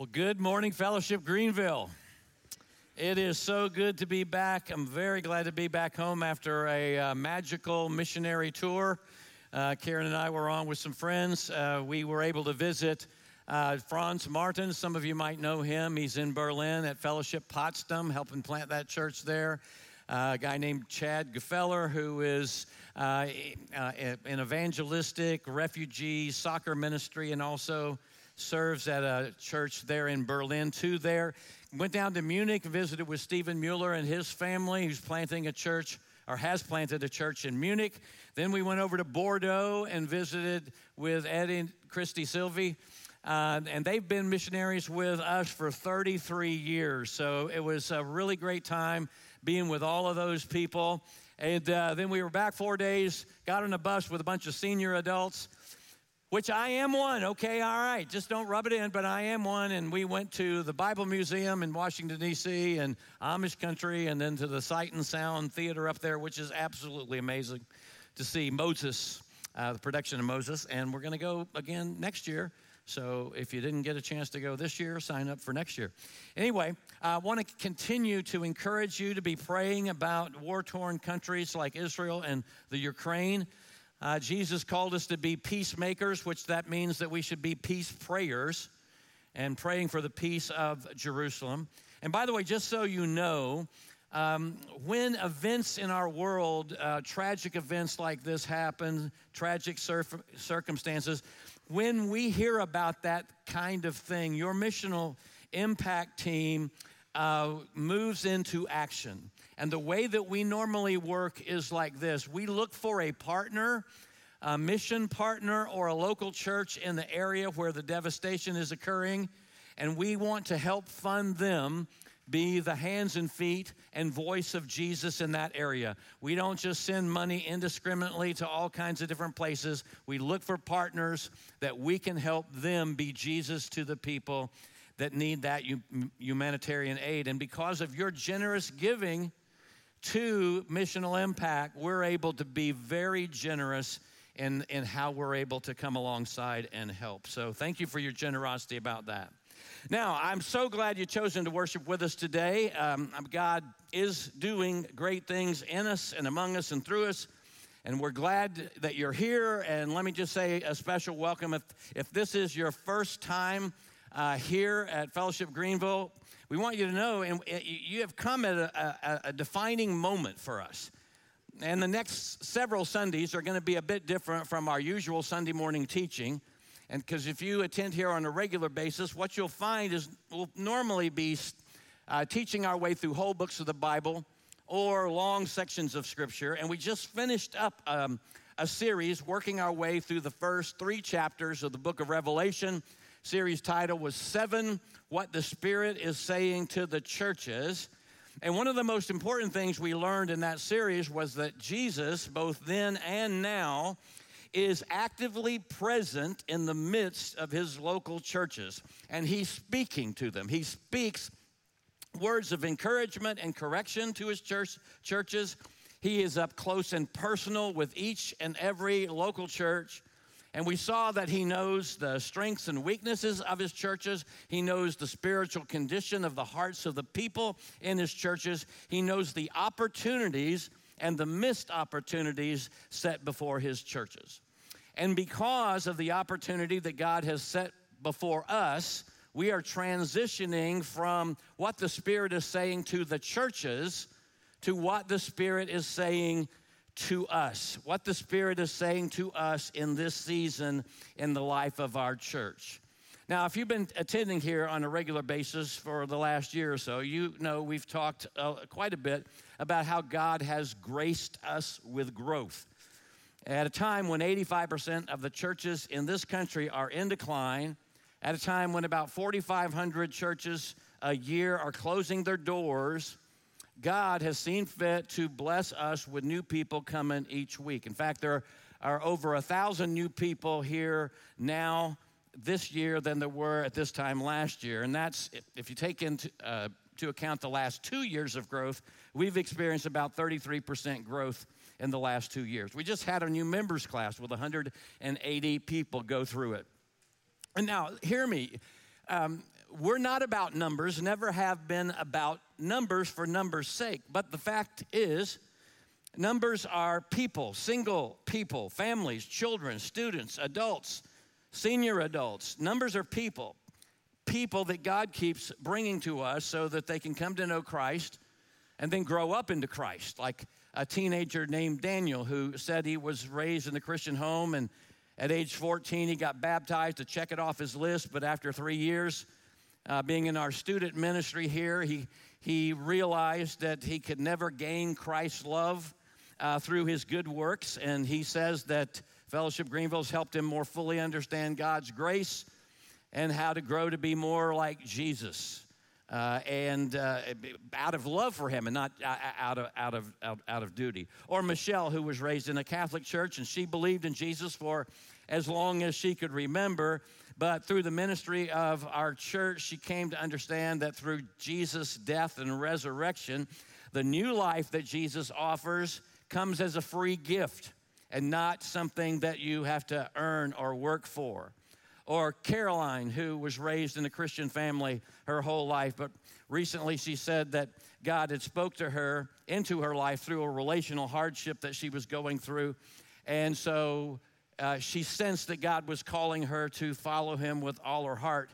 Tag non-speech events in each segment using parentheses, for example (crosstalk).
Well, good morning, Fellowship Greenville. It is so good to be back. I'm very glad to be back home after a uh, magical missionary tour. Uh, Karen and I were on with some friends. Uh, we were able to visit uh, Franz Martin. Some of you might know him. He's in Berlin at Fellowship Potsdam, helping plant that church there. Uh, a guy named Chad Gefeller, who is uh, an evangelistic refugee soccer ministry and also serves at a church there in Berlin, too, there. Went down to Munich, visited with Stephen Mueller and his family, who's planting a church or has planted a church in Munich. Then we went over to Bordeaux and visited with Ed and Christy Sylvie. Uh, and they've been missionaries with us for 33 years. So it was a really great time being with all of those people. And uh, then we were back four days, got on a bus with a bunch of senior adults which I am one. Okay, all right, just don't rub it in, but I am one. And we went to the Bible Museum in Washington, D.C., and Amish country, and then to the Sight and Sound Theater up there, which is absolutely amazing to see Moses, uh, the production of Moses. And we're going to go again next year. So if you didn't get a chance to go this year, sign up for next year. Anyway, I want to continue to encourage you to be praying about war torn countries like Israel and the Ukraine. Uh, Jesus called us to be peacemakers, which that means that we should be peace prayers and praying for the peace of Jerusalem. And by the way, just so you know, um, when events in our world, uh, tragic events like this happen, tragic cir- circumstances, when we hear about that kind of thing, your missional impact team uh, moves into action. And the way that we normally work is like this we look for a partner, a mission partner, or a local church in the area where the devastation is occurring, and we want to help fund them be the hands and feet and voice of Jesus in that area. We don't just send money indiscriminately to all kinds of different places. We look for partners that we can help them be Jesus to the people that need that humanitarian aid. And because of your generous giving, to missional impact, we're able to be very generous in, in how we're able to come alongside and help. So thank you for your generosity about that. Now, I'm so glad you've chosen to worship with us today. Um, God is doing great things in us and among us and through us. And we're glad that you're here. And let me just say a special welcome. If, if this is your first time uh, here at Fellowship Greenville, we want you to know, and you have come at a, a, a defining moment for us. And the next several Sundays are going to be a bit different from our usual Sunday morning teaching. And because if you attend here on a regular basis, what you'll find is we'll normally be uh, teaching our way through whole books of the Bible or long sections of Scripture. And we just finished up um, a series working our way through the first three chapters of the book of Revelation. Series title was Seven what the Spirit is saying to the churches. And one of the most important things we learned in that series was that Jesus, both then and now, is actively present in the midst of his local churches. And he's speaking to them. He speaks words of encouragement and correction to his church, churches. He is up close and personal with each and every local church. And we saw that he knows the strengths and weaknesses of his churches. He knows the spiritual condition of the hearts of the people in his churches. He knows the opportunities and the missed opportunities set before his churches. And because of the opportunity that God has set before us, we are transitioning from what the Spirit is saying to the churches to what the Spirit is saying to us, what the Spirit is saying to us in this season in the life of our church. Now, if you've been attending here on a regular basis for the last year or so, you know we've talked uh, quite a bit about how God has graced us with growth. At a time when 85% of the churches in this country are in decline, at a time when about 4,500 churches a year are closing their doors, God has seen fit to bless us with new people coming each week. In fact, there are over a thousand new people here now this year than there were at this time last year. And that's, if you take into uh, to account the last two years of growth, we've experienced about 33% growth in the last two years. We just had a new members class with 180 people go through it. And now, hear me. Um, we're not about numbers, never have been about numbers for numbers' sake. But the fact is, numbers are people, single people, families, children, students, adults, senior adults. Numbers are people, people that God keeps bringing to us so that they can come to know Christ and then grow up into Christ. Like a teenager named Daniel who said he was raised in the Christian home and at age 14 he got baptized to check it off his list, but after three years, uh, being in our student ministry here, he, he realized that he could never gain Christ's love uh, through his good works. And he says that Fellowship Greenville has helped him more fully understand God's grace and how to grow to be more like Jesus. Uh, and uh, out of love for him and not uh, out of, out, of, out, out of duty. Or Michelle, who was raised in a Catholic church and she believed in Jesus for as long as she could remember. But through the ministry of our church, she came to understand that through Jesus' death and resurrection, the new life that Jesus offers comes as a free gift and not something that you have to earn or work for. Or Caroline, who was raised in a Christian family her whole life, but recently she said that God had spoke to her into her life through a relational hardship that she was going through. And so uh, she sensed that God was calling her to follow him with all her heart.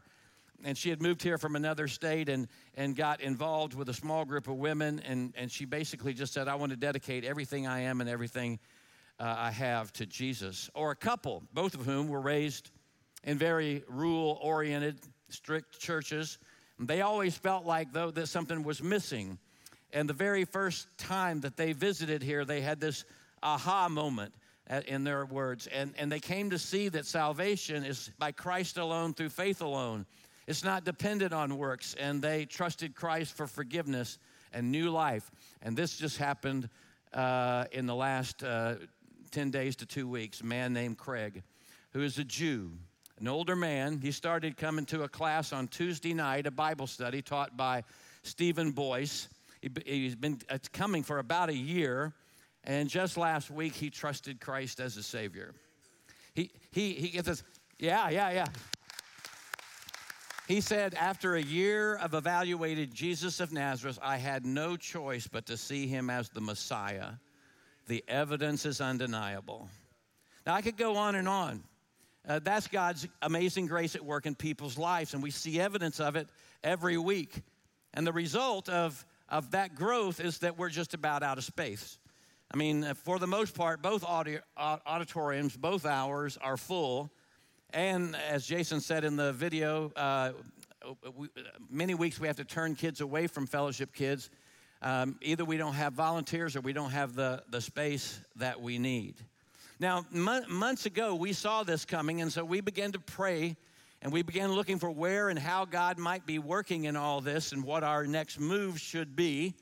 And she had moved here from another state and, and got involved with a small group of women. And, and she basically just said, I want to dedicate everything I am and everything uh, I have to Jesus. Or a couple, both of whom were raised in very rule oriented, strict churches. They always felt like, though, that something was missing. And the very first time that they visited here, they had this aha moment in their words. And, and they came to see that salvation is by Christ alone through faith alone. It's not dependent on works. And they trusted Christ for forgiveness and new life. And this just happened uh, in the last uh, 10 days to two weeks. A man named Craig, who is a Jew, an older man. He started coming to a class on Tuesday night, a Bible study taught by Stephen Boyce. He, has been uh, coming for about a year. And just last week, he trusted Christ as a Savior. He, he, he gets this, yeah, yeah, yeah. He said, after a year of evaluating Jesus of Nazareth, I had no choice but to see him as the Messiah. The evidence is undeniable. Now, I could go on and on. Uh, that's God's amazing grace at work in people's lives, and we see evidence of it every week. And the result of, of that growth is that we're just about out of space. I mean, for the most part, both auditoriums, both hours are full. And as Jason said in the video, uh, we, many weeks we have to turn kids away from fellowship kids. Um, either we don't have volunteers or we don't have the, the space that we need. Now, m- months ago, we saw this coming, and so we began to pray and we began looking for where and how God might be working in all this and what our next move should be.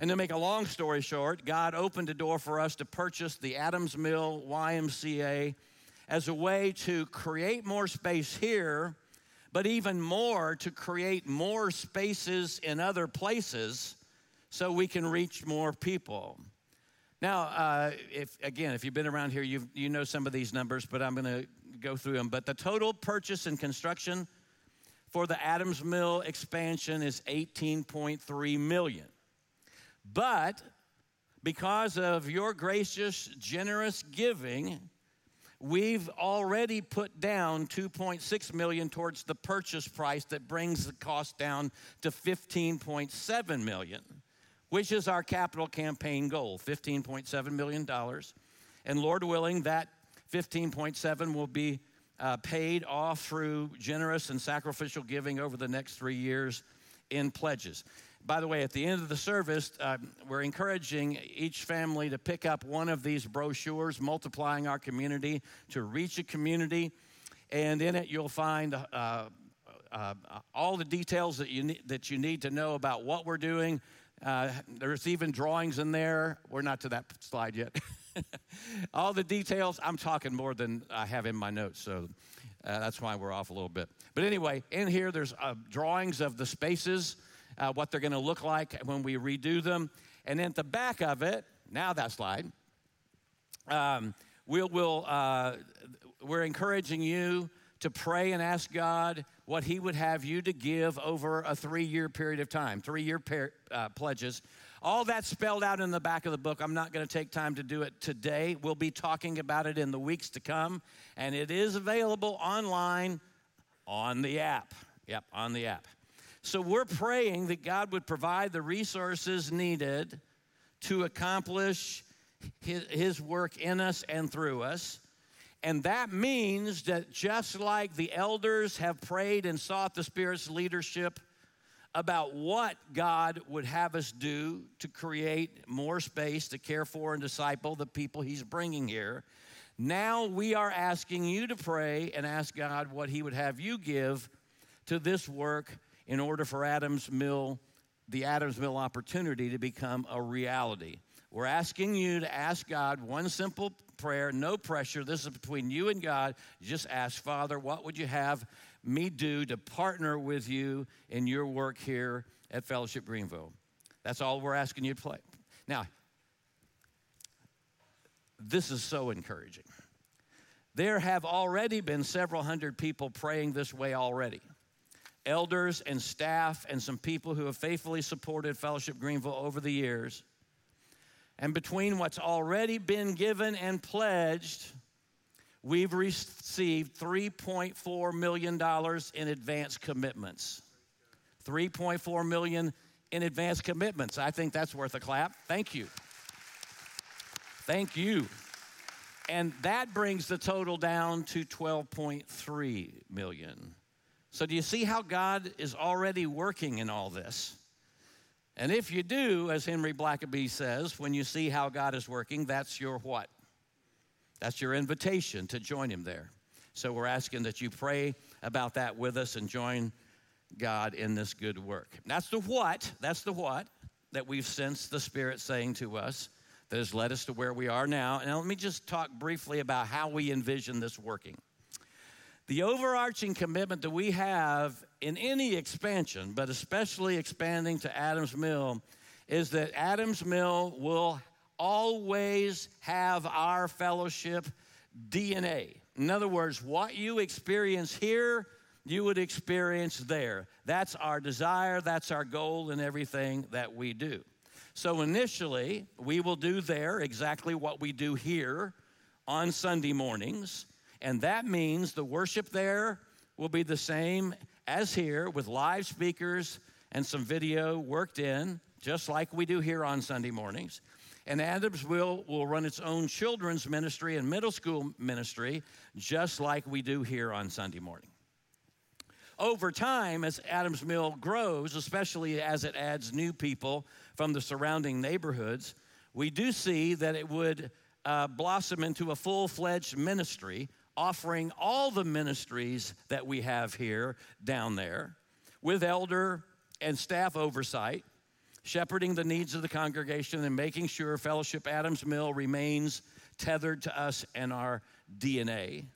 And to make a long story short, God opened a door for us to purchase the Adams Mill YMCA as a way to create more space here, but even more to create more spaces in other places so we can reach more people. Now, uh, if again, if you've been around here, you you know some of these numbers, but I'm going to go through them. But the total purchase and construction for the Adams Mill expansion is 18.3 million. But because of your gracious, generous giving, we've already put down 2.6 million towards the purchase price that brings the cost down to 15.7 million, which is our capital campaign goal, 15.7 million dollars. And Lord willing, that 15.7 will be uh, paid off through generous and sacrificial giving over the next three years in pledges. By the way, at the end of the service, uh, we're encouraging each family to pick up one of these brochures, Multiplying Our Community, to reach a community. And in it, you'll find uh, uh, uh all the details that you, need, that you need to know about what we're doing. Uh, there's even drawings in there. We're not to that slide yet. (laughs) all the details, I'm talking more than I have in my notes, so uh, that's why we're off a little bit. But anyway, in here, there's drawings of the spaces uh, what they're going to look like when we redo them. And then at the back of it, now that slide, um, we'll, we'll, uh, we're encouraging you to pray and ask God what He would have you to give over a three year period of time, three year per, uh, pledges. All that's spelled out in the back of the book. I'm not going to take time to do it today. We'll be talking about it in the weeks to come, and it is available online on the app. Yep, on the app. So we're praying that God would provide the resources needed to accomplish his, his work in us and through us. And that means that just like the elders have prayed and sought the Spirit's leadership about what God would have us do to create more space to care for and disciple the people He's bringing here, now we are asking you to pray and ask God what He would have you give to this work in order for Adams Mill, the Adams Mill opportunity to become a reality. We're asking you to ask God one simple prayer, no pressure. This is between you and God. just ask, Father, what would you have me do to partner with you in your work here at Fellowship Greenville? That's all we're asking you to play. Now, this is so encouraging. There have already been several hundred people praying this way already. Elders and staff, and some people who have faithfully supported Fellowship Greenville over the years and between what's already been given and pledged, we've received $3.4 million in advance commitments. 3.4 million in advance commitments. I think that's worth a clap. Thank you. Thank you. And that brings the total down to 12.3 million. So do you see how God is already working in all this? And if you do, as Henry Blackaby says, when you see how God is working, that's your what? That's your invitation to join Him there. So we're asking that you pray about that with us and join God in this good work. That's the what, that's the what that we've sensed the Spirit saying to us that has led us to where we are now. And let me just talk briefly about how we envision this working. The overarching commitment that we have in any expansion, but especially expanding to Adams Mill, is that Adams Mill will always have our fellowship DNA. In other words, what you experience here, you would experience there. That's our desire, that's our goal in everything that we do. So initially, we will do there exactly what we do here on Sunday mornings. And that means the worship there will be the same as here with live speakers and some video worked in, just like we do here on Sunday mornings. And Adams will, will run its own children's ministry and middle school ministry, just like we do here on Sunday morning. Over time, as Adams Mill grows, especially as it adds new people from the surrounding neighborhoods, we do see that it would uh, blossom into a full fledged ministry offering all the ministries that we have here down there with elder and staff oversight, shepherding the needs of the congregation and making sure Fellowship Adams Mill remains tethered to us and our DNA.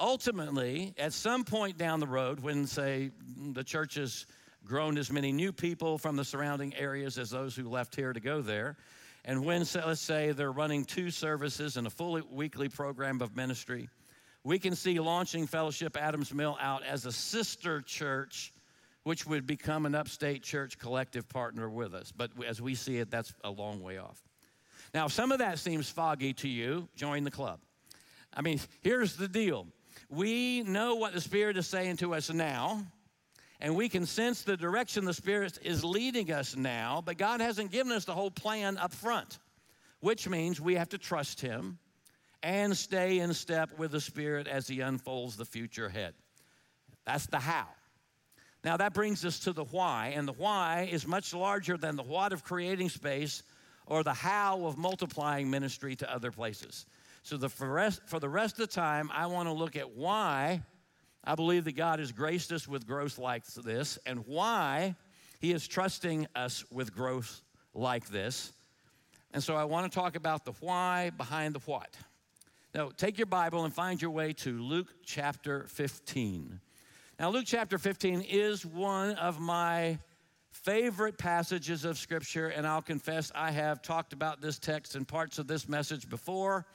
Ultimately, at some point down the road, when, say, the church has grown as many new people from the surrounding areas as those who left here to go there, and when, let's say, they're running two services and a full weekly program of ministry, we can see launching Fellowship Adams Mill out as a sister church, which would become an upstate church collective partner with us. But as we see it, that's a long way off. Now, if some of that seems foggy to you, join the club. I mean, here's the deal we know what the Spirit is saying to us now, and we can sense the direction the Spirit is leading us now, but God hasn't given us the whole plan up front, which means we have to trust Him and stay in step with the Spirit as He unfolds the future ahead. That's the how. Now, that brings us to the why, and the why is much larger than the what of creating space or the how of multiplying ministry to other places. So, the, for, rest, for the rest of the time, I want to look at why I believe that God has graced us with growth like this and why He is trusting us with growth like this. And so, I want to talk about the why behind the what. Now, take your Bible and find your way to Luke chapter 15. Now, Luke chapter 15 is one of my favorite passages of Scripture, and I'll confess I have talked about this text and parts of this message before,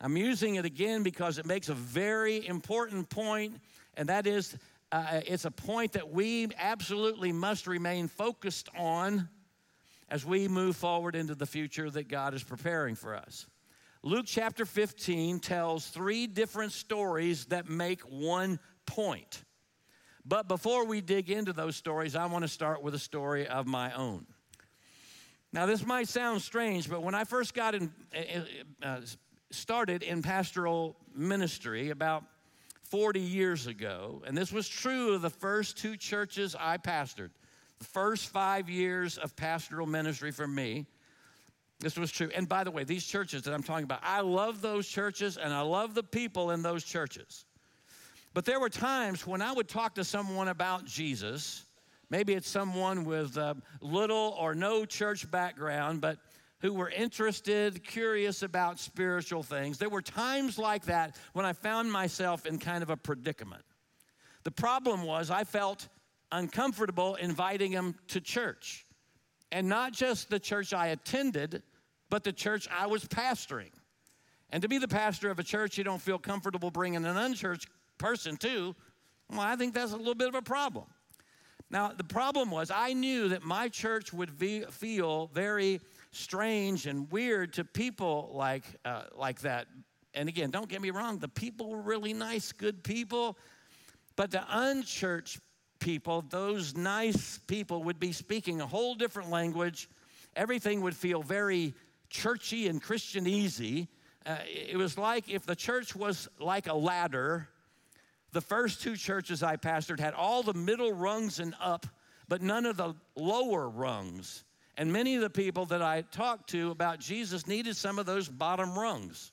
I'm using it again because it makes a very important point, and that is uh, it's a point that we absolutely must remain focused on as we move forward into the future that God is preparing for us. Luke chapter 15 tells three different stories that make one point. But before we dig into those stories, I want to start with a story of my own. Now, this might sound strange, but when I first got in, uh, uh started in pastoral ministry about 40 years ago, and this was true of the first two churches I pastored, the first five years of pastoral ministry for me. This was true. And by the way, these churches that I'm talking about, I love those churches and I love the people in those churches. But there were times when I would talk to someone about Jesus. Maybe it's someone with uh, little or no church background, but who were interested, curious about spiritual things. There were times like that when I found myself in kind of a predicament. The problem was I felt uncomfortable inviting them to church. And not just the church I attended, but the church I was pastoring. And to be the pastor of a church you don't feel comfortable bringing an unchurched person too, well, I think that's a little bit of a problem. Now, the problem was I knew that my church would be, feel very strange and weird to people like, uh, like that. And again, don't get me wrong, the people were really nice, good people. But the unchurched people, those nice people, would be speaking a whole different language. Everything would feel very churchy and Christianese. Uh, it was like if the church was like a ladder the first two churches I pastored had all the middle rungs and up, but none of the lower rungs. And many of the people that I talked to about Jesus needed some of those bottom rungs.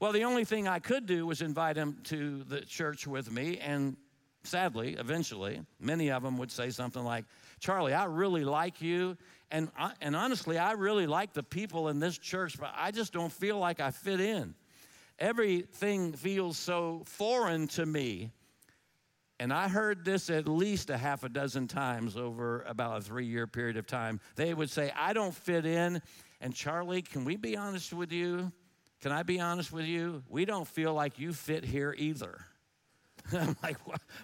Well, the only thing I could do was invite them to the church with me. And sadly, eventually, many of them would say something like, Charlie, I really like you. And, I, and honestly, I really like the people in this church, but I just don't feel like I fit in. Everything feels so foreign to me. And I heard this at least a half a dozen times over about a three year period of time. They would say, I don't fit in. And Charlie, can we be honest with you? Can I be honest with you? We don't feel like you fit here either. (laughs) I'm like,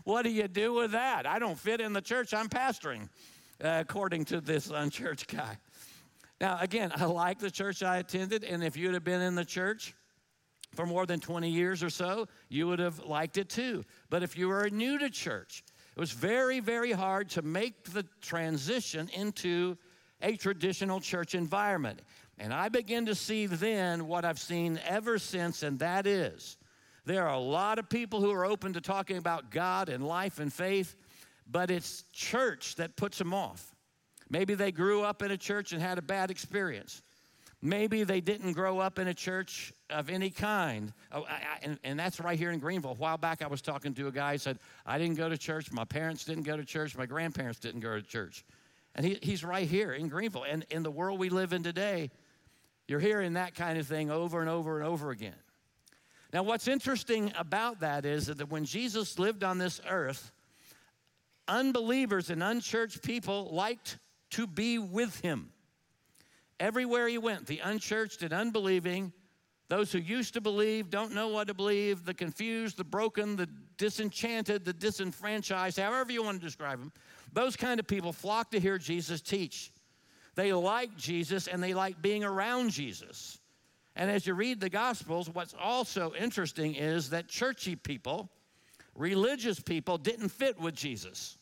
what, do you do with that? I don't fit in the church I'm pastoring, uh, according to this unchurched guy. Now, again, I like the church I attended, and if you'd have been in the church, for more than 20 years or so, you would have liked it too. But if you were new to church, it was very, very hard to make the transition into a traditional church environment. And I begin to see then what I've seen ever since, and that is there are a lot of people who are open to talking about God and life and faith, but it's church that puts them off. Maybe they grew up in a church and had a bad experience. Maybe they didn't grow up in a church of any kind. Oh, I, I, and, and, that's right here in Greenville. A while back, I was talking to a guy who said, I didn't go to church. My parents didn't go to church. My grandparents didn't go to church. And he, he's right here in Greenville. And in the world we live in today, you're hearing that kind of thing over and over and over again. Now, what's interesting about that is that when Jesus lived on this earth, unbelievers and unchurched people liked to be with him. Everywhere he went, the unchurched and unbelieving, those who used to believe, don't know what to believe, the confused, the broken, the disenchanted, the disenfranchised, however you want to describe them, those kind of people flock to hear Jesus teach. They like Jesus and they like being around Jesus. And as you read the Gospels, what's also interesting is that churchy people, religious people, didn't fit with Jesus.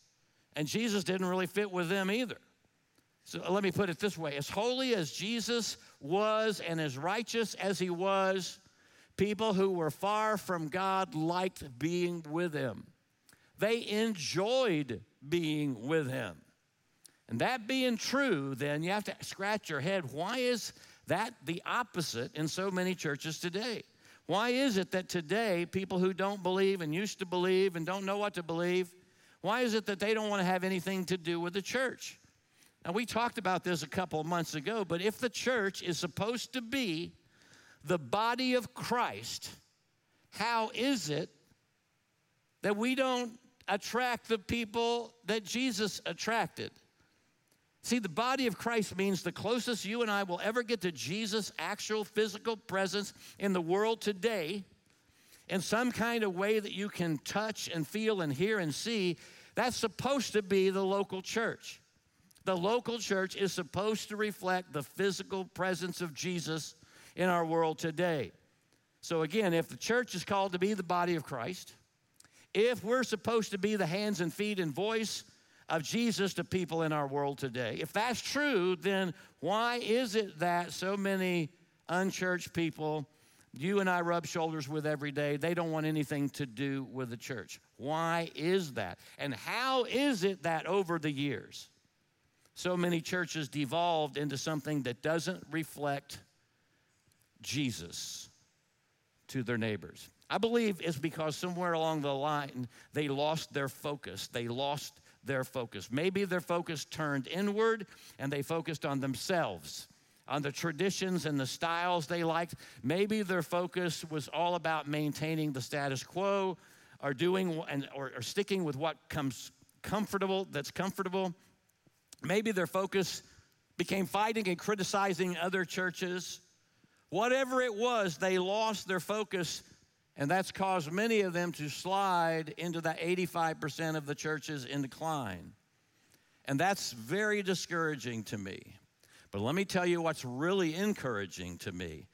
And Jesus didn't really fit with them either. So let me put it this way as holy as Jesus was and as righteous as he was, people who were far from God liked being with him. They enjoyed being with him. And that being true, then you have to scratch your head. Why is that the opposite in so many churches today? Why is it that today people who don't believe and used to believe and don't know what to believe, why is it that they don't want to have anything to do with the church? Now, we talked about this a couple months ago, but if the church is supposed to be the body of Christ, how is it that we don't attract the people that Jesus attracted? See, the body of Christ means the closest you and I will ever get to Jesus' actual physical presence in the world today, in some kind of way that you can touch and feel and hear and see. That's supposed to be the local church. The local church is supposed to reflect the physical presence of Jesus in our world today. So, again, if the church is called to be the body of Christ, if we're supposed to be the hands and feet and voice of Jesus to people in our world today. If that's true, then why is it that so many unchurched people you and I rub shoulders with every day, they don't want anything to do with the church? Why is that? And how is it that over the years, so many churches devolved into something that doesn't reflect Jesus to their neighbors? I believe it's because somewhere along the line they lost their focus. They lost their focus. Maybe their focus turned inward and they focused on themselves, on the traditions and the styles they liked. Maybe their focus was all about maintaining the status quo or doing and or, or sticking with what comes comfortable that's comfortable. Maybe their focus became fighting and criticizing other churches. Whatever it was, they lost their focus and that's caused many of them to slide into that 85% of the churches in decline. And that's very discouraging to me. But let me tell you what's really encouraging to me.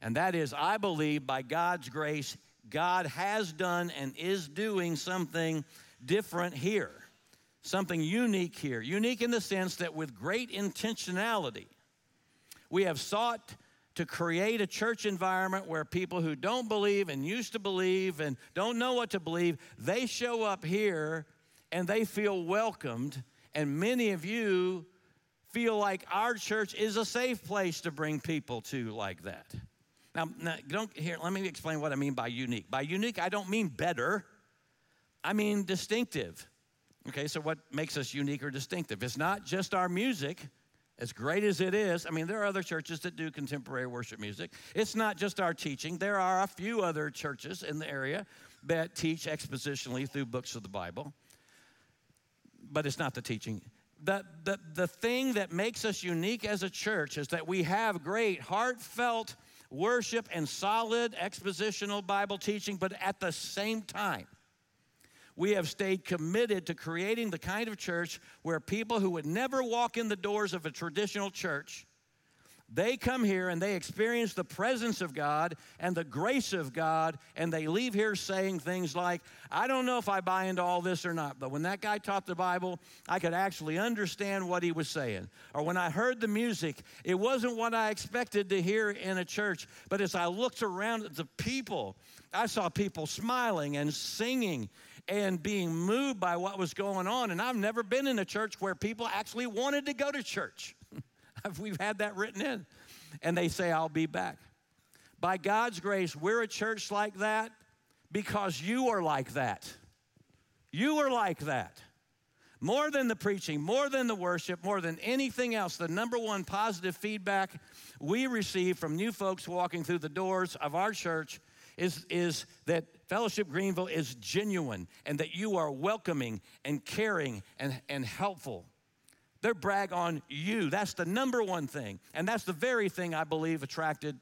And that is, I believe by God's grace, God has done and is doing something different here, something unique here. Unique in the sense that with great intentionality, we have sought to create a church environment where people who don't believe and used to believe and don't know what to believe, they show up here and they feel welcomed. And many of you feel like our church is a safe place to bring people to like that. Now, now don't here, let me explain what I mean by unique. By unique, I don't mean better. I mean distinctive. Okay, so what makes us unique or distinctive? It's not just our music as great as it is, I mean, there are other churches that do contemporary worship music. It's not just our teaching, there are a few other churches in the area that teach expositionally through books of the Bible, but it's not the teaching. The, the, the thing that makes us unique as a church is that we have great, heartfelt worship and solid expositional Bible teaching, but at the same time, we have stayed committed to creating the kind of church where people who would never walk in the doors of a traditional church they come here and they experience the presence of God and the grace of God, and they leave here saying things like, I don't know if I buy into all this or not, but when that guy taught the Bible, I could actually understand what he was saying. Or when I heard the music, it wasn't what I expected to hear in a church, but as I looked around at the people, I saw people smiling and singing and being moved by what was going on. And I've never been in a church where people actually wanted to go to church. (laughs) We've had that written in. And they say, I'll be back. By God's grace, we're a church like that because you are like that. You are like that. More than the preaching, more than the worship, more than anything else, the number one positive feedback we receive from new folks walking through the doors of our church is, is that Fellowship Greenville is genuine and that you are welcoming and caring and, and helpful. They brag on you. That's the number one thing. And that's the very thing I believe attracted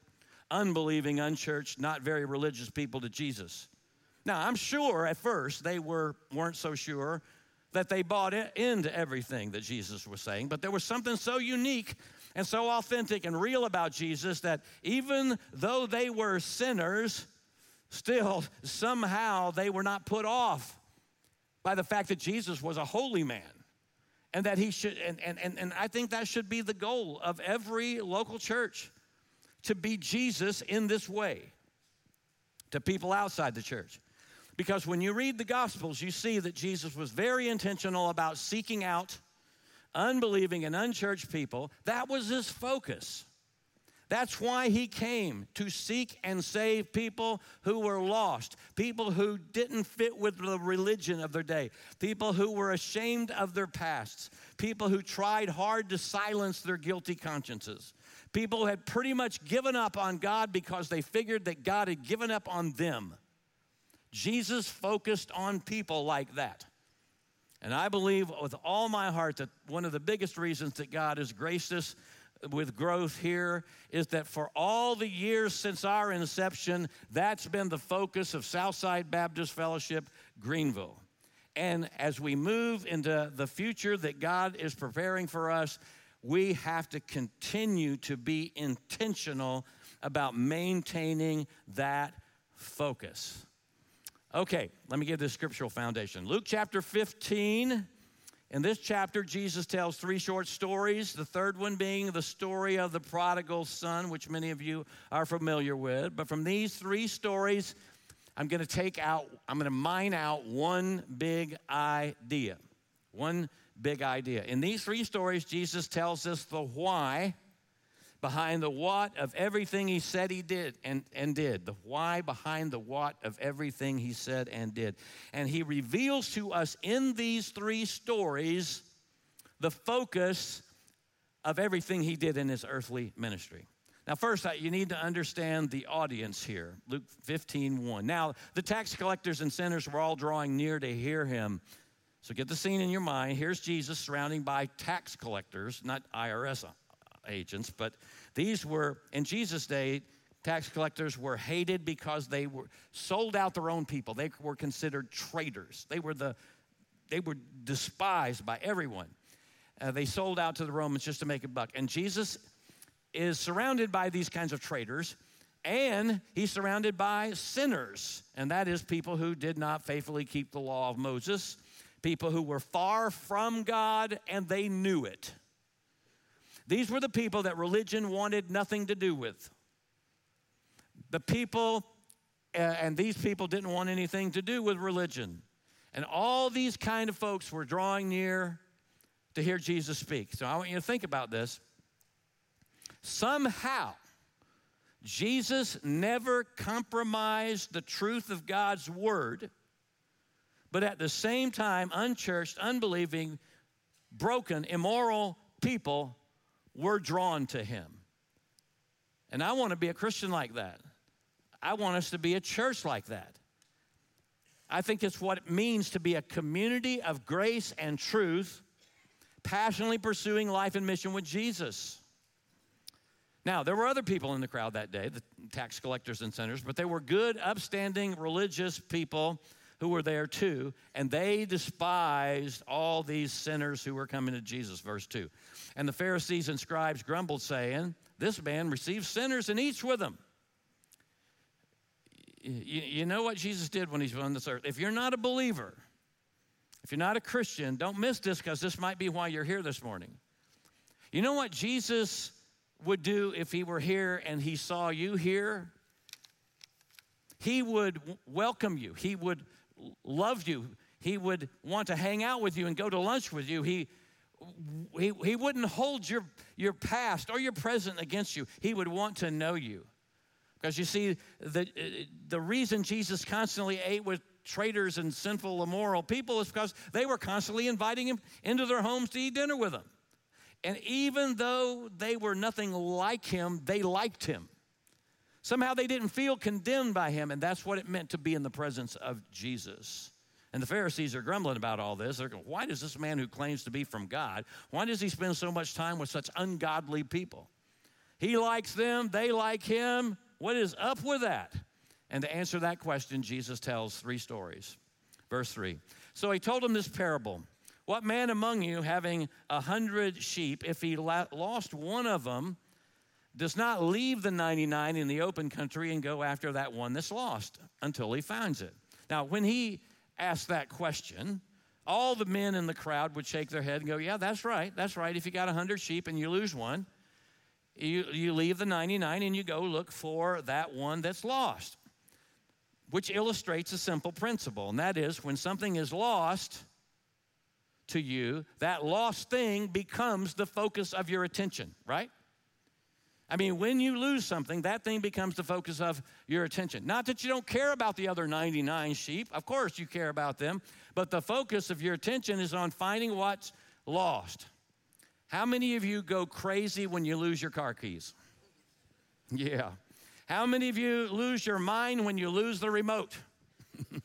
unbelieving, unchurched, not very religious people to Jesus. Now, I'm sure at first they were, weren't so sure that they bought into everything that Jesus was saying, but there was something so unique and so authentic and real about Jesus that even though they were sinners, still somehow they were not put off by the fact that Jesus was a holy man and that he should and, and, and, and i think that should be the goal of every local church to be jesus in this way to people outside the church. Because when you read the gospels you see that jesus was very intentional about seeking out unbelieving and unchurched people. That was his focus that's why he came to seek and save people who were lost, people who didn't fit with the religion of their day, people who were ashamed of their pasts, people who tried hard to silence their guilty consciences, people who had pretty much given up on God because they figured that God had given up on them. Jesus focused on people like that. And I believe with all my heart that one of the biggest reasons that God has graced us with growth here is that for all the years since our inception, that's been the focus of Southside Baptist Fellowship Greenville. And as we move into the future that God is preparing for us, we have to continue to be intentional about maintaining that focus. Okay, let me give this scriptural foundation. Luke chapter 15. In this chapter, Jesus tells three short stories, the third one being the story of the prodigal son, which many of you are familiar with. But from these three stories, I'm going to take out, I'm going to mine out one big idea. One big idea. In these three stories, Jesus tells us the why behind the what of everything he said he did and, and did. The why behind the what of everything he said and did. And he reveals to us in these three stories the focus of everything he did in his earthly ministry. Now, first, you need to understand the audience here. Luke 15, 1. Now, the tax collectors and sinners were all drawing near to hear him. So get the scene in your mind. Here's Jesus surrounded by tax collectors, not IRS agents, but these were, in Jesus' day, tax collectors were hated because they were sold out their own people. They were considered traitors. They were, the, they were despised by everyone. Uh, they sold out to the Romans just to make a buck. And Jesus is surrounded by these kinds of traitors, and he's surrounded by sinners, and that is people who did not faithfully keep the law of Moses, people who were far from God and they knew it. These were the people that religion wanted nothing to do with. The people, and these people didn't want anything to do with religion. And all these kind of folks were drawing near to hear Jesus speak. So I want you to think about this. Somehow, Jesus never compromised the truth of God's word, but at the same time, unchurched, unbelieving, broken, immoral people were drawn to him. And I want to be a Christian like that. I want us to be a church like that. I think it's what it means to be a community of grace and truth, passionately pursuing life and mission with Jesus. Now, there were other people in the crowd that day, the tax collectors and sinners, but they were good, upstanding, religious people who were there too, and they despised all these sinners who were coming to Jesus. Verse 2. And the Pharisees and scribes grumbled, saying, This man receives sinners and eats with them. You, you know what Jesus did when he's on this earth? If you're not a believer, if you're not a Christian, don't miss this because this might be why you're here this morning. You know what Jesus would do if he were here and he saw you here? He would welcome you. He would love you. He would want to hang out with you and go to lunch with you. He, he, he wouldn't hold your, your past or your present against you. He would want to know you. Because you see, the, the reason Jesus constantly ate with traitors and sinful, immoral people is because they were constantly inviting him into their homes to eat dinner with them. And even though they were nothing like him, they liked him. Somehow they didn't feel condemned by him, and that's what it meant to be in the presence of Jesus. And the Pharisees are grumbling about all this. They're going, why does this man who claims to be from God, why does he spend so much time with such ungodly people? He likes them, they like him. What is up with that? And to answer that question, Jesus tells three stories. Verse 3. So he told him this parable. What man among you, having a hundred sheep, if he lost one of them, does not leave the 99 in the open country and go after that one that's lost until he finds it. Now, when he asked that question, all the men in the crowd would shake their head and go, Yeah, that's right. That's right. If you got 100 sheep and you lose one, you, you leave the 99 and you go look for that one that's lost, which illustrates a simple principle. And that is when something is lost to you, that lost thing becomes the focus of your attention, right? I mean, when you lose something, that thing becomes the focus of your attention. Not that you don't care about the other 99 sheep, of course you care about them, but the focus of your attention is on finding what's lost. How many of you go crazy when you lose your car keys? Yeah. How many of you lose your mind when you lose the remote? (laughs)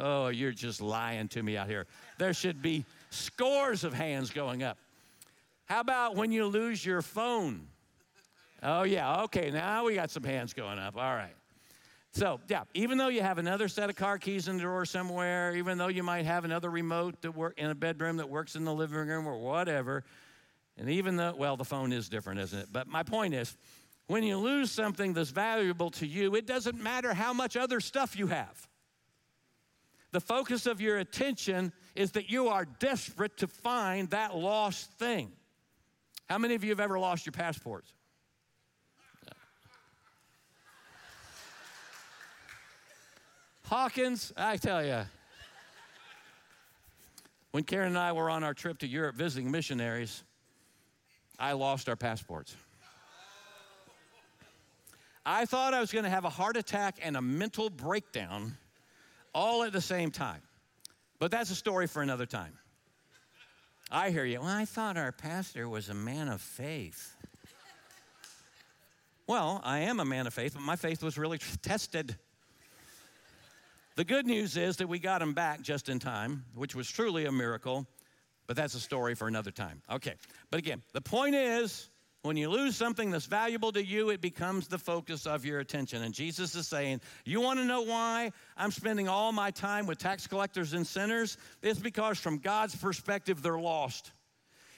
Oh, you're just lying to me out here. There should be scores of hands going up. How about when you lose your phone? Oh, yeah, okay, now we got some hands going up. All right. So, yeah, even though you have another set of car keys in the drawer somewhere, even though you might have another remote that work in a bedroom that works in the living room or whatever, and even though, well, the phone is different, isn't it? But my point is, when you lose something that's valuable to you, it doesn't matter how much other stuff you have. The focus of your attention is that you are desperate to find that lost thing. How many of you have ever lost your passports? Hawkins, I tell you. When Karen and I were on our trip to Europe visiting missionaries, I lost our passports. I thought I was going to have a heart attack and a mental breakdown all at the same time. But that's a story for another time. I hear you. Well, I thought our pastor was a man of faith. Well, I am a man of faith, but my faith was really (laughs) tested. The good news is that we got him back just in time, which was truly a miracle, but that's a story for another time. Okay, but again, the point is when you lose something that's valuable to you, it becomes the focus of your attention. And Jesus is saying, You want to know why I'm spending all my time with tax collectors and sinners? It's because, from God's perspective, they're lost.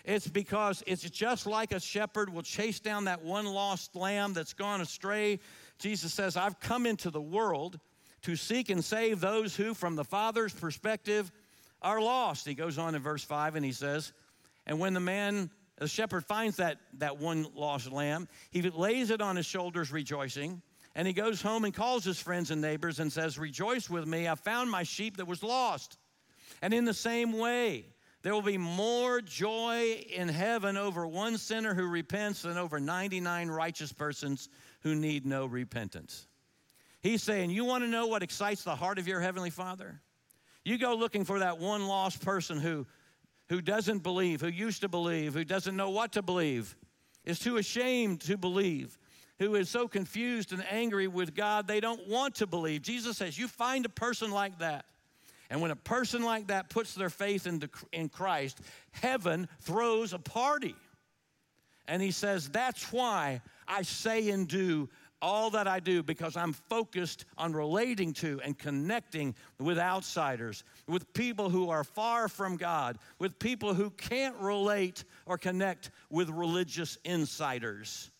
It's because it's just like a shepherd will chase down that one lost lamb that's gone astray. Jesus says, I've come into the world to seek and save those who, from the Father's perspective, are lost. He goes on in verse 5 and he says, And when the man, the shepherd finds that, that one lost lamb, he lays it on his shoulders, rejoicing. And he goes home and calls his friends and neighbors and says, Rejoice with me, I found my sheep that was lost. And in the same way, there will be more joy in heaven over one sinner who repents than over 99 righteous persons who need no repentance. He's saying, You want to know what excites the heart of your Heavenly Father? You go looking for that one lost person who, who doesn't believe, who used to believe, who doesn't know what to believe, is too ashamed to believe, who is so confused and angry with God they don't want to believe. Jesus says, You find a person like that. And when a person like that puts their faith in, the, in Christ, heaven throws a party. And he says, That's why I say and do all that I do because I'm focused on relating to and connecting with outsiders, with people who are far from God, with people who can't relate or connect with religious insiders.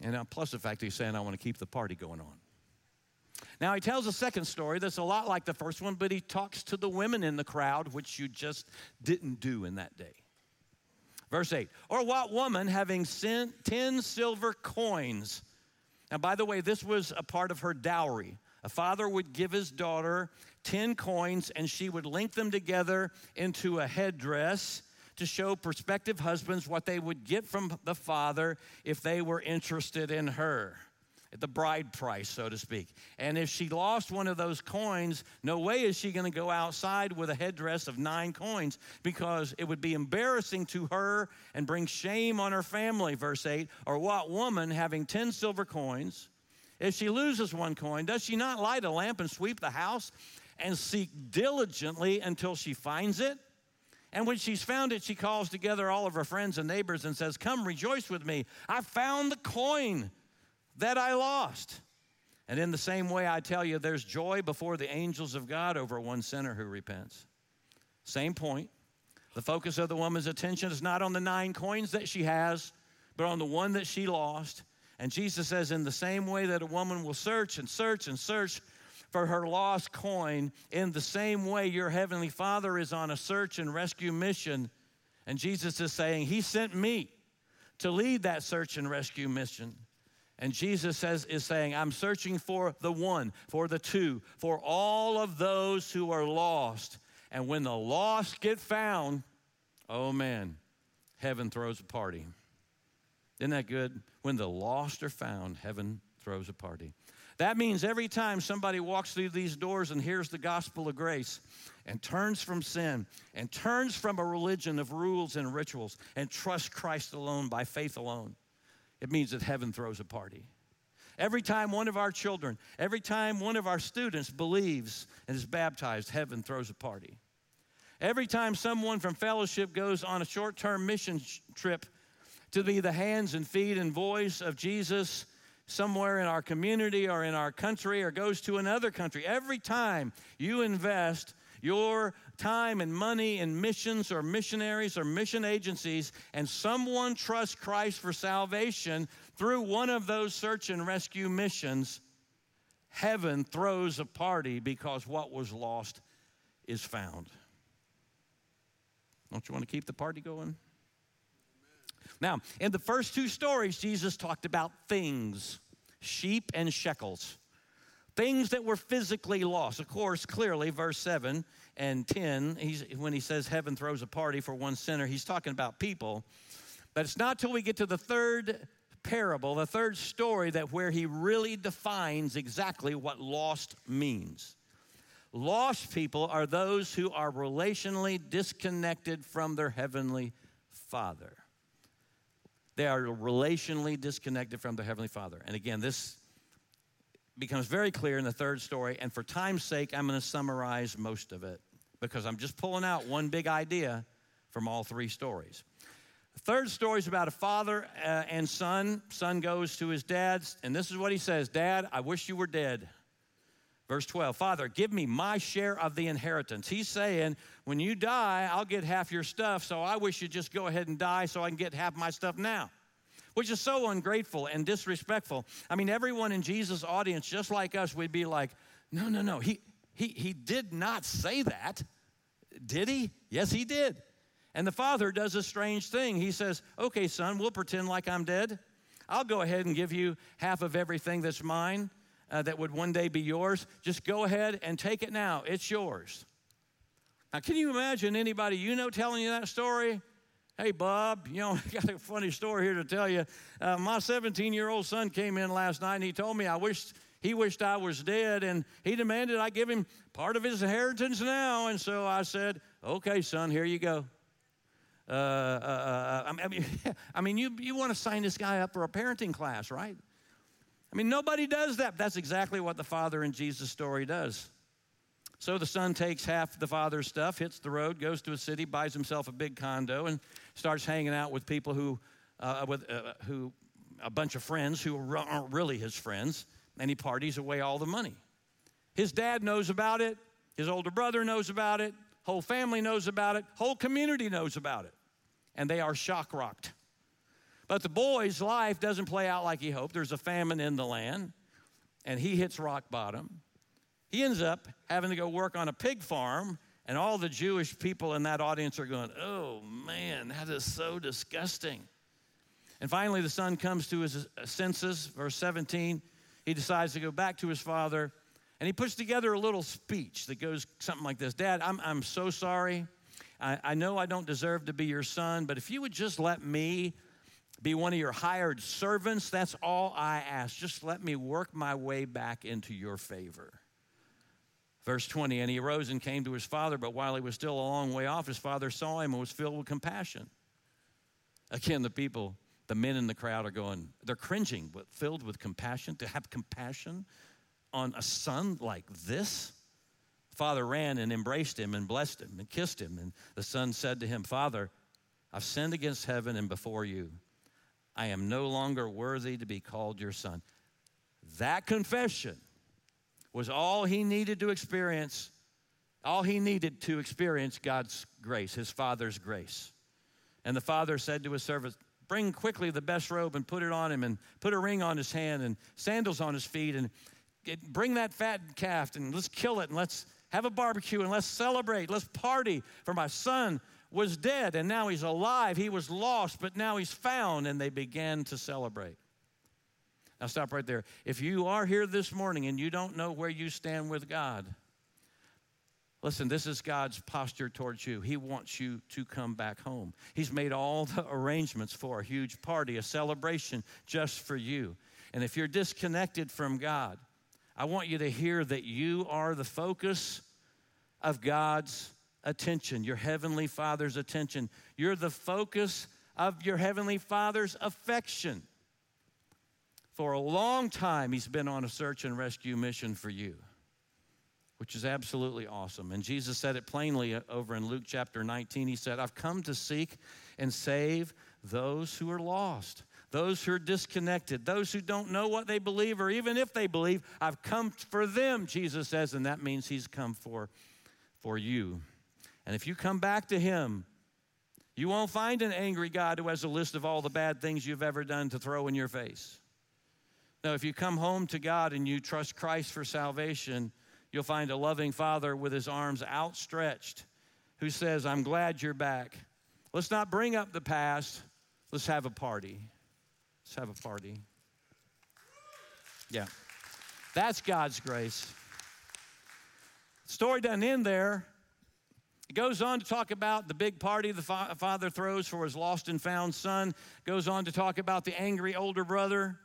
And plus the fact he's saying, I want to keep the party going on. Now, he tells a second story that's a lot like the first one, but he talks to the women in the crowd, which you just didn't do in that day. Verse 8 Or what woman having sent 10 silver coins? Now, by the way, this was a part of her dowry. A father would give his daughter 10 coins and she would link them together into a headdress to show prospective husbands what they would get from the father if they were interested in her the bride price, so to speak. And if she lost one of those coins, no way is she going to go outside with a headdress of nine coins because it would be embarrassing to her and bring shame on her family, verse 8. Or what woman having 10 silver coins, if she loses one coin, does she not light a lamp and sweep the house and seek diligently until she finds it? And when she's found it, she calls together all of her friends and neighbors and says, Come rejoice with me. I found the coin that I lost. And in the same way, I tell you, there's joy before the angels of God over one sinner who repents. Same point. The focus of the woman's attention is not on the nine coins that she has, but on the one that she lost. And Jesus says, in the same way that a woman will search and search and search for her lost coin, in the same way your heavenly Father is on a search and rescue mission. And Jesus is saying, He sent me to lead that search and rescue mission. And Jesus says, is saying, I'm searching for the one, for the two, for all of those who are lost. And when the lost get found, oh man, heaven throws a party. Isn't that good? When the lost are found, heaven throws a party. That means every time somebody walks through these doors and hears the gospel of grace and turns from sin and turns from a religion of rules and rituals and trusts Christ alone by faith alone, it means that heaven throws a party. Every time one of our children, every time one of our students believes and is baptized, heaven throws a party. Every time someone from fellowship goes on a short term mission trip to be the hands and feet and voice of Jesus somewhere in our community or in our country or goes to another country, every time you invest your time and money in missions or missionaries or mission agencies and someone trusts Christ for salvation through one of those search and rescue missions, heaven throws a party because what was lost is found. Don't you want to keep the party going? Now, in the first two stories, Jesus talked about things sheep and shekels, things that were physically lost. Of course, clearly, verse 7 and 10, he's, when he says heaven throws a party for one sinner, he's talking about people. But it's not till we get to the third parable, the third story, that where he really defines exactly what lost means. Lost people are those who are relationally disconnected from their heavenly Father. They are relationally disconnected from their heavenly Father. And again, this becomes very clear in the third story. And for time's sake, I'm going to summarize most of it because I'm just pulling out one big idea from all three stories. The third story is about a father uh, and son. Son goes to his dad, and this is what he says Dad, I wish you were dead. Verse 12, Father, give me my share of the inheritance. He's saying, when you die, I'll get half your stuff, so I wish you'd just go ahead and die so I can get half my stuff now. Which is so ungrateful and disrespectful. I mean, everyone in Jesus' audience, just like us, would be like, no, no, no, he, he, he did not say that. Did he? Yes, he did. And the father does a strange thing. He says, okay, son, we'll pretend like I'm dead. I'll go ahead and give you half of everything that's mine uh, that would one day be yours, just go ahead and take it now. It's yours. Now, can you imagine anybody you know telling you that story? Hey, Bob, you know, (laughs) I got a funny story here to tell you. Uh, my 17 year old son came in last night and he told me I wished he wished I was dead and he demanded I give him part of his inheritance now. And so I said, okay, son, here you go. Uh, uh, uh (laughs) I mean, I mean you, you want to sign this guy up for a parenting class, right? I mean, nobody does that. That's exactly what the father in Jesus' story does. So the son takes half the father's stuff, hits the road, goes to a city, buys himself a big condo, and starts hanging out with people who, uh, with, uh, who, a bunch of friends who aren't really his friends, and he parties away all the money. His dad knows about it. His older brother knows about it. Whole family knows about it. Whole community knows about it. And they are shock rocked. But the boy's life doesn't play out like he hoped. There's a famine in the land, and he hits rock bottom. He ends up having to go work on a pig farm, and all the Jewish people in that audience are going, Oh man, that is so disgusting. And finally, the son comes to his senses, verse 17. He decides to go back to his father, and he puts together a little speech that goes something like this Dad, I'm, I'm so sorry. I, I know I don't deserve to be your son, but if you would just let me be one of your hired servants. That's all I ask. Just let me work my way back into your favor. Verse 20, and he arose and came to his father, but while he was still a long way off, his father saw him and was filled with compassion. Again, the people, the men in the crowd are going, they're cringing, but filled with compassion. To have compassion on a son like this? Father ran and embraced him and blessed him and kissed him. And the son said to him, Father, I've sinned against heaven and before you. I am no longer worthy to be called your son. That confession was all he needed to experience, all he needed to experience God's grace, his father's grace. And the father said to his servant, Bring quickly the best robe and put it on him, and put a ring on his hand and sandals on his feet, and bring that fat calf and let's kill it and let's have a barbecue and let's celebrate. Let's party for my son was dead and now he's alive. He was lost, but now he's found, and they began to celebrate. Now, stop right there. If you are here this morning and you don't know where you stand with God, listen, this is God's posture towards you. He wants you to come back home. He's made all the arrangements for a huge party, a celebration just for you. And if you're disconnected from God, I want you to hear that you are the focus of God's attention, your Heavenly Father's attention. You're the focus of your Heavenly Father's affection. For a long time, he's been on a search and rescue mission for you, which is absolutely awesome. And Jesus said it plainly over in Luke chapter 19. He said, I've come to seek and save those who are lost, those who are disconnected, those who don't know what they believe, or even if they believe, I've come for them, Jesus says, and that means he's come for, for you. And if you come back to him, you won't find an angry God who has a list of all the bad things you've ever done to throw in your face. No, if you come home to God and you trust Christ for salvation, you'll find a loving Father with his arms outstretched who says, I'm glad you're back. Let's not bring up the past. Let's have a party. Let's have a party. Yeah. That's God's grace. story doesn't end there. It goes on to talk about the big party the fa- father throws for his lost and found son. Goes on to talk about the angry older brother,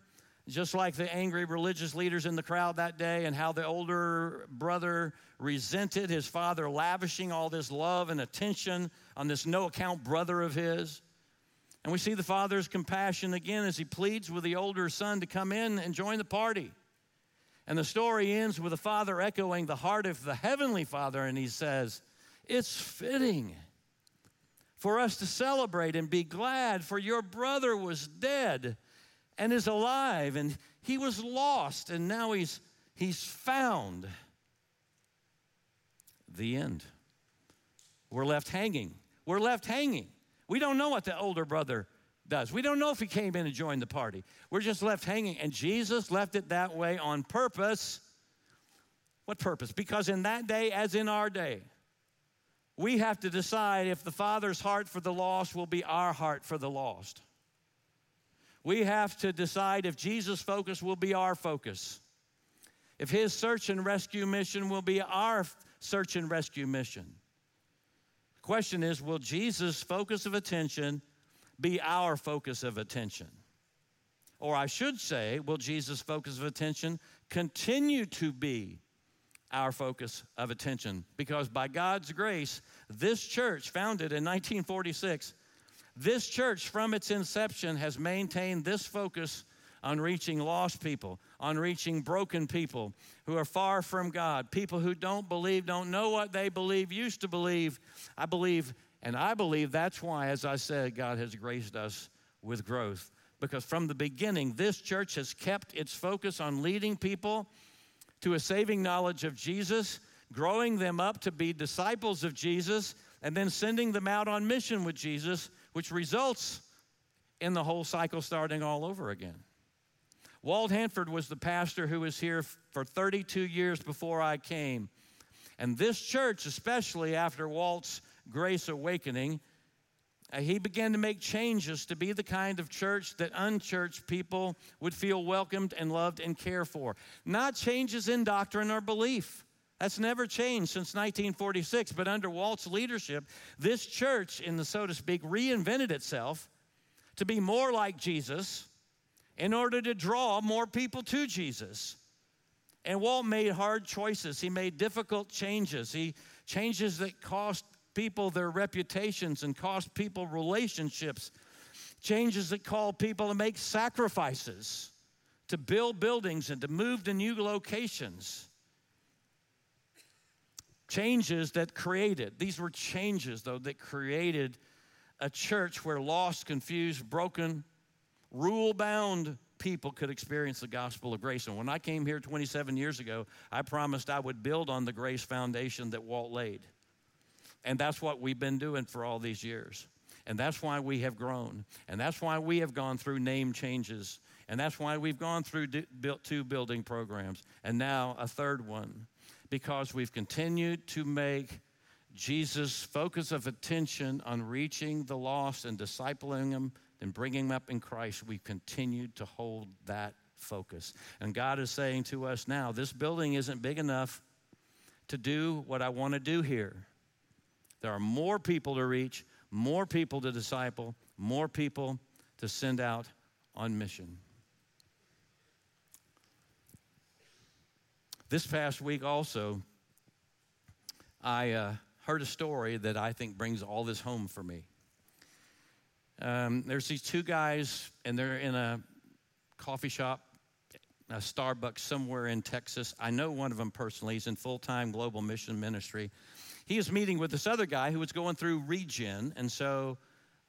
just like the angry religious leaders in the crowd that day, and how the older brother resented his father lavishing all this love and attention on this no account brother of his. And we see the father's compassion again as he pleads with the older son to come in and join the party. And the story ends with the father echoing the heart of the heavenly father, and he says, It's fitting for us to celebrate and be glad, for your brother was dead and is alive, and he was lost, and now he's, he's found. The end. We're left hanging. We're left hanging. We don't know what the older brother does. We don't know if he came in and joined the party. We're just left hanging. And Jesus left it that way on purpose. What purpose? Because in that day, as in our day, we have to decide if the Father's heart for the lost will be our heart for the lost. We have to decide if Jesus' focus will be our focus. If his search and rescue mission will be our search and rescue mission. The question is will Jesus' focus of attention be our focus of attention? Or I should say, will Jesus' focus of attention continue to be our focus of attention? Because by God's grace, this church, founded in 1946, this church from its inception has maintained this focus on reaching lost people, on reaching broken people who are far from God, people who don't believe, don't know what they believe, used to believe. I believe, and I believe that's why, as I said, God has graced us with growth. Because from the beginning, this church has kept its focus on leading people to a saving knowledge of Jesus, growing them up to be disciples of Jesus, and then sending them out on mission with Jesus, which results in the whole cycle starting all over again. Walt Hanford was the pastor who was here for 32 years before I came. And this church, especially after Walt's grace awakening, uh, he began to make changes to be the kind of church that unchurched people would feel welcomed and loved and cared for. Not changes in doctrine or belief. That's never changed since 1946. But under Walt's leadership, this church, in the so to speak, reinvented itself to be more like Jesus in order to draw more people to Jesus. And Walt made hard choices. He made difficult changes. He changes that cost people their reputations and cost people relationships. Changes that call people to make sacrifices, to build buildings and to move to new locations. Changes that created, these were changes though, that created a church where lost, confused, broken, rule bound people could experience the gospel of grace. And when I came here 27 years ago, I promised I would build on the grace foundation that Walt laid. And that's what we've been doing for all these years. And that's why we have grown. And that's why we have gone through name changes. And that's why we've gone through two building programs and now a third one. Because we've continued to make Jesus' focus of attention on reaching the lost and discipling them and bringing them up in Christ, we've continued to hold that focus. And God is saying to us now, this building isn't big enough to do what I want to do here. There are more people to reach, more people to disciple, more people to send out on mission. This past week, also, I uh, heard a story that I think brings all this home for me. Um, there's these two guys, and they're in a coffee shop a Starbucks somewhere in Texas. I know one of them personally. He's in full time global mission ministry. He is meeting with this other guy who was going through regen. And so,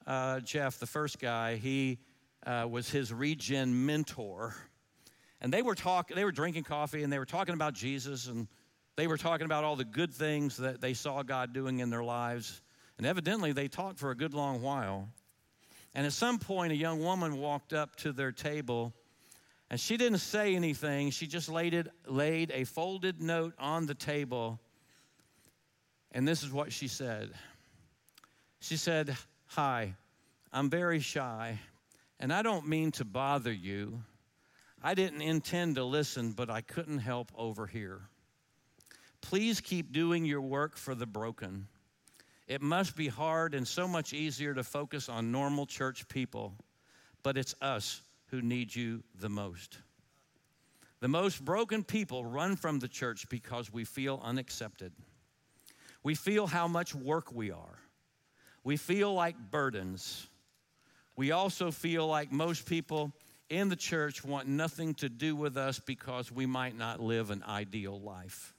uh, Jeff, the first guy, he uh, was his regen mentor. And they were talking, they were drinking coffee and they were talking about Jesus and they were talking about all the good things that they saw God doing in their lives. And evidently, they talked for a good long while. And at some point, a young woman walked up to their table and she didn't say anything. She just laid, it, laid a folded note on the table. And this is what she said She said, Hi, I'm very shy, and I don't mean to bother you. I didn't intend to listen, but I couldn't help overhear. Please keep doing your work for the broken. It must be hard and so much easier to focus on normal church people, but it's us who need you the most. The most broken people run from the church because we feel unaccepted. We feel how much work we are. We feel like burdens. We also feel like most people in the church want nothing to do with us because we might not live an ideal life.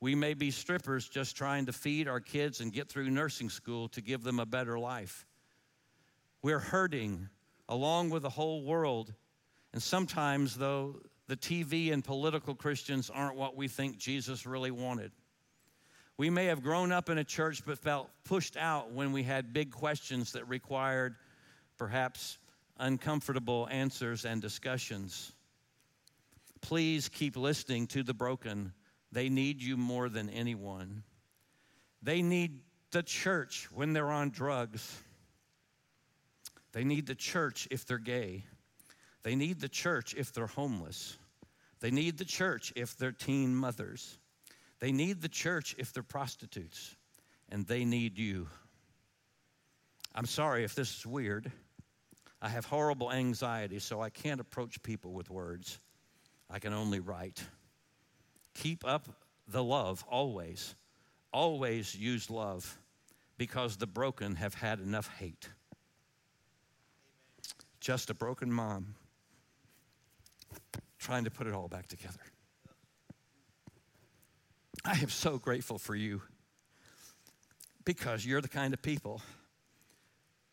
We may be strippers just trying to feed our kids and get through nursing school to give them a better life. We're hurting along with the whole world. And sometimes, though, the TV and political Christians aren't what we think Jesus really wanted. We may have grown up in a church but felt pushed out when we had big questions that required perhaps uncomfortable answers and discussions. Please keep listening to the broken. They need you more than anyone. They need the church when they're on drugs. They need the church if they're gay. They need the church if they're homeless. They need the church if they're teen mothers. They need the church if they're prostitutes. And they need you. I'm sorry if this is weird. I have horrible anxiety, so I can't approach people with words. I can only write. Keep up the love always. Always use love because the broken have had enough hate just a broken mom trying to put it all back together. I am so grateful for you because you're the kind of people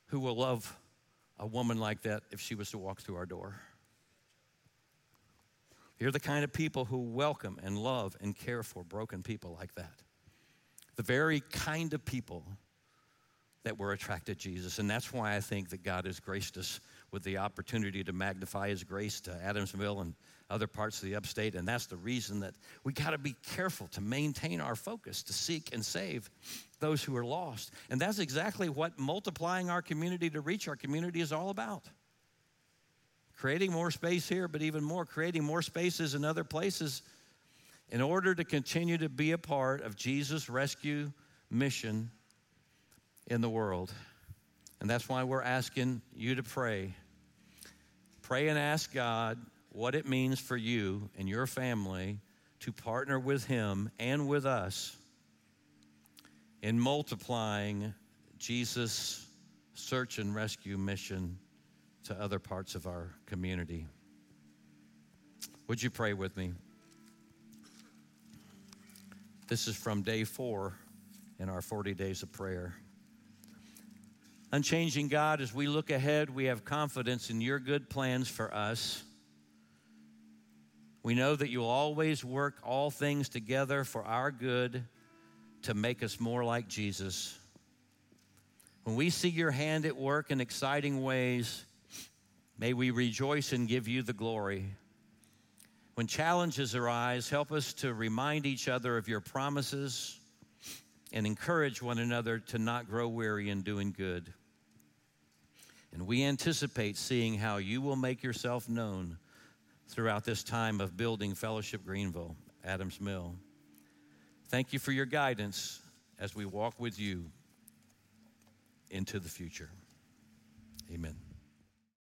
who will love a woman like that if she was to walk through our door. You're the kind of people who welcome and love and care for broken people like that. The very kind of people that were attracted to Jesus. And that's why I think that God has graced us with the opportunity to magnify His grace to Adams Mill and other parts of the upstate. And that's the reason that we got to be careful to maintain our focus to seek and save those who are lost. And that's exactly what multiplying our community to reach our community is all about. Creating more space here, but even more, creating more spaces in other places in order to continue to be a part of Jesus' rescue mission in the world. And that's why we're asking you to pray Pray and ask God what it means for you and your family to partner with Him and with us in multiplying Jesus' search and rescue mission to other parts of our community. Would you pray with me? This is from day four in our 40 days of prayer. Unchanging God, as we look ahead, we have confidence in your good plans for us. We know that you'll always work all things together for our good to make us more like Jesus. When we see your hand at work in exciting ways, may we rejoice and give you the glory. When challenges arise, help us to remind each other of your promises and encourage one another to not grow weary in doing good. And we anticipate seeing how you will make yourself known throughout this time of building Fellowship Greenville, Adams Mill. Thank you for your guidance as we walk with you into the future. Amen.